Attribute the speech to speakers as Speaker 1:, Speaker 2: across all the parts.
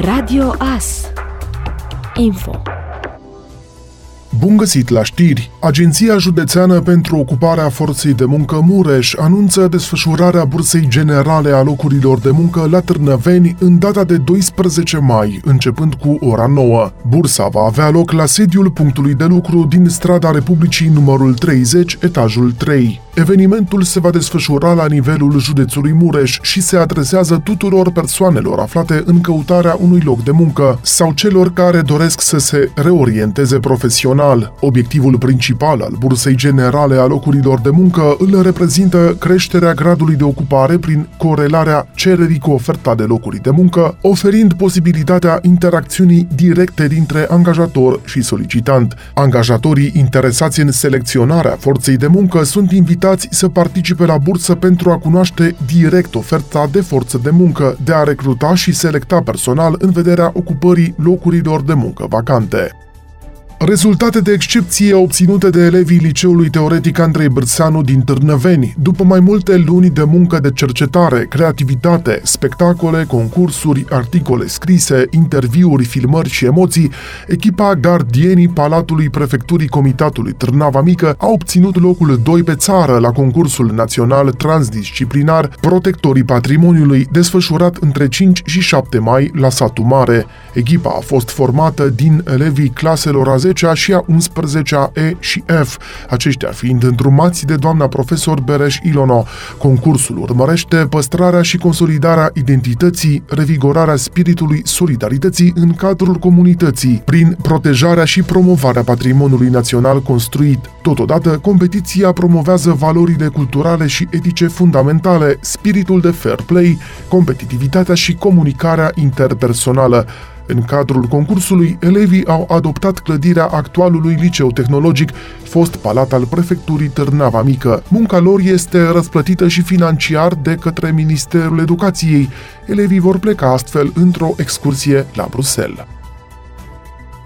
Speaker 1: Radio AS Info
Speaker 2: Bun găsit la știri! Agenția Județeană pentru Ocuparea Forței de Muncă Mureș anunță desfășurarea bursei generale a locurilor de muncă la Târnăveni în data de 12 mai, începând cu ora 9. Bursa va avea loc la sediul punctului de lucru din strada Republicii numărul 30, etajul 3. Evenimentul se va desfășura la nivelul județului Mureș și se adresează tuturor persoanelor aflate în căutarea unui loc de muncă sau celor care doresc să se reorienteze profesional. Obiectivul principal al Bursei Generale a locurilor de muncă îl reprezintă creșterea gradului de ocupare prin corelarea cererii cu oferta de locuri de muncă, oferind posibilitatea interacțiunii directe dintre angajator și solicitant. Angajatorii interesați în selecționarea forței de muncă sunt invitați invitați să participe la bursă pentru a cunoaște direct oferta de forță de muncă, de a recruta și selecta personal în vederea ocupării locurilor de muncă vacante. Rezultate de excepție obținute de elevii Liceului Teoretic Andrei Bârseanu din Târnăveni, după mai multe luni de muncă de cercetare, creativitate, spectacole, concursuri, articole scrise, interviuri, filmări și emoții, echipa Gardienii Palatului Prefecturii Comitatului Târnava Mică a obținut locul 2 pe țară la concursul național transdisciplinar Protectorii Patrimoniului, desfășurat între 5 și 7 mai la Satu Mare. Echipa a fost formată din elevii claselor a 10-a și a 11-a E și F, aceștia fiind îndrumați de doamna profesor Bereș Ilono. Concursul urmărește păstrarea și consolidarea identității, revigorarea spiritului solidarității în cadrul comunității, prin protejarea și promovarea patrimoniului național construit. Totodată, competiția promovează valorile culturale și etice fundamentale, spiritul de fair play, competitivitatea și comunicarea interpersonală. În cadrul concursului, elevii au adoptat clădirea actualului liceu tehnologic, fost palat al prefecturii Târnava Mică. Munca lor este răsplătită și financiar de către Ministerul Educației. Elevii vor pleca astfel într-o excursie la Bruxelles.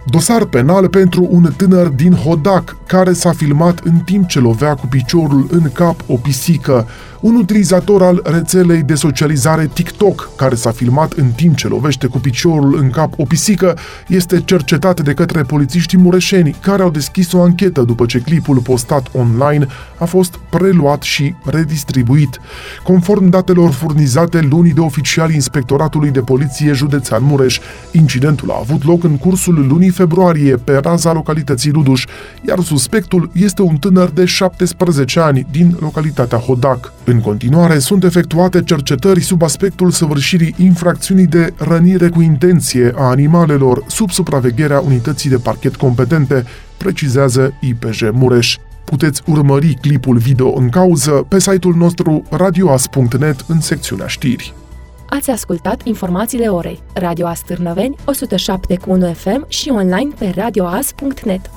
Speaker 2: Dosar penal pentru un tânăr din Hodac care s-a filmat în timp ce lovea cu piciorul în cap o pisică. Un utilizator al rețelei de socializare TikTok, care s-a filmat în timp ce lovește cu piciorul în cap o pisică, este cercetat de către polițiștii mureșeni, care au deschis o anchetă după ce clipul postat online a fost preluat și redistribuit. Conform datelor furnizate luni de oficiali Inspectoratului de Poliție Județean Mureș, incidentul a avut loc în cursul lunii februarie pe raza localității Ruduș, iar suspectul este un tânăr de 17 ani din localitatea Hodac. În continuare, sunt efectuate cercetări sub aspectul săvârșirii infracțiunii de rănire cu intenție a animalelor sub supravegherea unității de parchet competente, precizează IPJ Mureș. Puteți urmări clipul video în cauză pe site-ul nostru radioas.net în secțiunea știri.
Speaker 1: Ați ascultat informațiile orei. Radio Astârnăveni, 107.1 FM și online pe radioas.net.